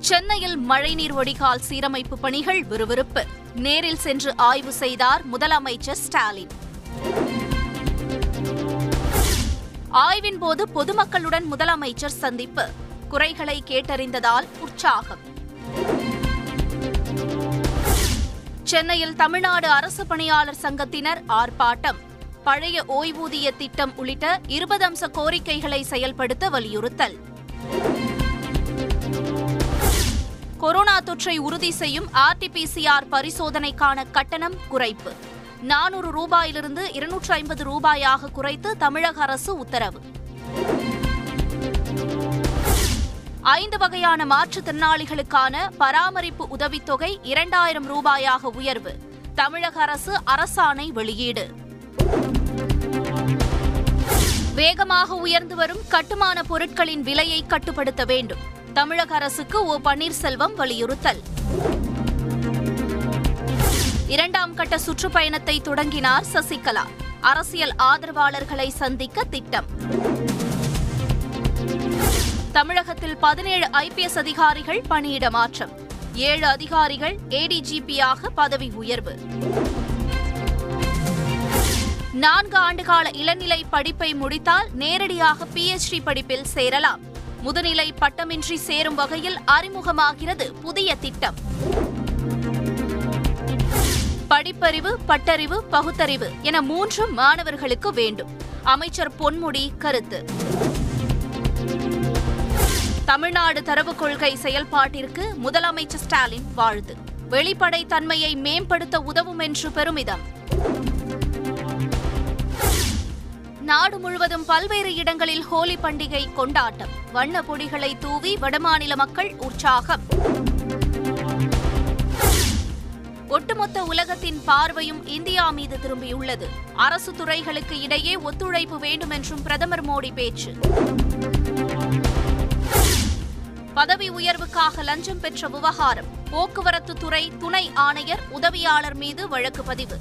சென்னையில் மழைநீர் வடிகால் சீரமைப்பு பணிகள் விறுவிறுப்பு. நேரில் சென்று ஆய்வு செய்தார் முதலமைச்சர் ஸ்டாலின். ஆய்வின் போது பொதுமக்களுடன் முதலமைச்சர் சந்திப்பு. குறைகளை கேட்டறிந்ததால் உற்சாகம். சென்னையில் தமிழ்நாடு அரசு பணியாளர் சங்கத்தினர் ஆர்ப்பாட்டம். பழைய ஓய்வூதிய திட்டம் உள்ளிட்ட இருபது அம்ச கோரிக்கைகளை செயல்படுத்த வலியுறுத்தல். கொரோனா தொற்றை உறுதி செய்யும் ஆர்டிபிசிஆர் பரிசோதனைக்கான கட்டணம் குறைப்பு. நானூறு ரூபாயிலிருந்து இருநூற்று ஐம்பது ரூபாயாக குறைத்து தமிழக அரசு உத்தரவு. ஐந்து வகையான மாற்றுத்திறனாளிகளுக்கான பராமரிப்பு உதவித்தொகை இரண்டாயிரம் ரூபாயாக உயர்வு. தமிழக அரசு அரசாணை வெளியீடு. வேகமாக உயர்ந்து வரும் கட்டுமான பொருட்களின் விலையை கட்டுப்படுத்த வேண்டும். தமிழக அரசுக்கு ஓ பன்னீர்செல்வம் வலியுறுத்தல். இரண்டாம் கட்ட சுற்றுப்பயணத்தை தொடங்கினார் சசிகலா. அரசியல் ஆதரவாளர்களை சந்திக்க திட்டம். தமிழகத்தில் பதினேழு ஐபிஎஸ் அதிகாரிகள் பணியிட மாற்றம். ஏழு அதிகாரிகள் ஏடிஜிபியாக பதவி உயர்வு. நான்கு ஆண்டுகால இளநிலை படிப்பை முடித்தால் நேரடியாக பிஎச்டி படிப்பில் சேரலாம். முதுநிலை பட்டமின்றி சேரும் வகையில் அறிமுகமாகிறது புதிய திட்டம். படிப்பறிவு பட்டறிவு பகுத்தறிவு என மூன்றும் மாணவர்களுக்கு வேண்டும். அமைச்சர் பொன்முடி கருத்து. தமிழ்நாடு தரவு கொள்கை செயல்பாட்டிற்கு முதலமைச்சர் ஸ்டாலின் வாழ்த்து. வெளிப்படைத் தன்மையை மேம்படுத்த உதவும் என்று பெருமிதம். நாடு முழுவதும் பல்வேறு இடங்களில் ஹோலி பண்டிகை கொண்டாட்டம். வண்ண பொடிகளை தூவி வடமாநில மக்கள் உற்சாகம். ஒட்டுமொத்த உலகத்தின் பார்வையும் இந்தியா மீது திரும்பியுள்ளது. அரசு துறைகளுக்கு இடையே ஒத்துழைப்பு வேண்டும் என்றும் பிரதமர் மோடி பேச்சு. பதவி உயர்வுக்காக லஞ்சம் பெற்ற விவகாரம். போக்குவரத்து துறை துணை ஆணையர் உதவியாளர் மீது வழக்கு பதிவு.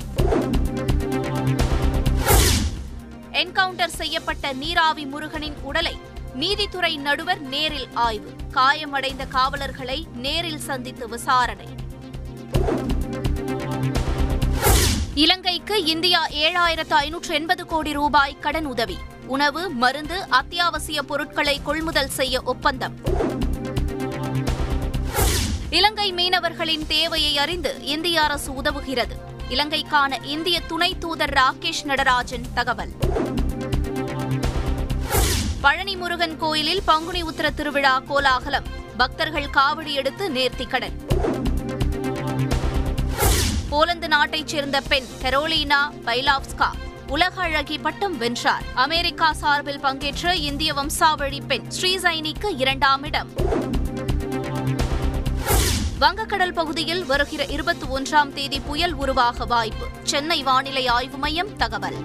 என்கவுண்டர் செய்யப்பட்ட நீராவி முருகனின் உடலை நீதித்துறை நடுவர் நேரில் ஆய்வு. காயமடைந்த காவலர்களை நேரில் சந்தித்து விசாரணை. இலங்கைக்கு இந்தியா ஏழாயிரத்து ஐநூற்று எண்பது கோடி ரூபாய் கடன் உதவி. உணவு மருந்து அத்தியாவசிய பொருட்களை கொள்முதல் செய்ய ஒப்பந்தம். இலங்கை மீனவர்களின் தேவையை அறிந்து இந்திய அரசு உதவுகிறது. இலங்கைக்கான இந்திய துணை தூதர் ராகேஷ் நடராஜன் தகவல். பழனி முருகன் கோயிலில் பங்குனி உத்திர திருவிழா கோலாகலம். பக்தர்கள் காவடி எடுத்து நேர்த்திக்கடன் போலந்து நாட்டைச் சேர்ந்த பெண் கரோலினா பைலாவ்ஸ்கா உலக அழகி பட்டம் வென்றார். அமெரிக்கா சார்பில் பங்கேற்ற இந்திய வம்சாவழி பெண் ஸ்ரீசைனிக்கு இரண்டாம் இடம். வங்கக்கடல் பகுதியில் வருகிற இருபத்தி ஒன்றாம் தேதி புயல் உருவாக வாய்ப்பு. சென்னை வானிலை ஆய்வு மையம் தகவல்.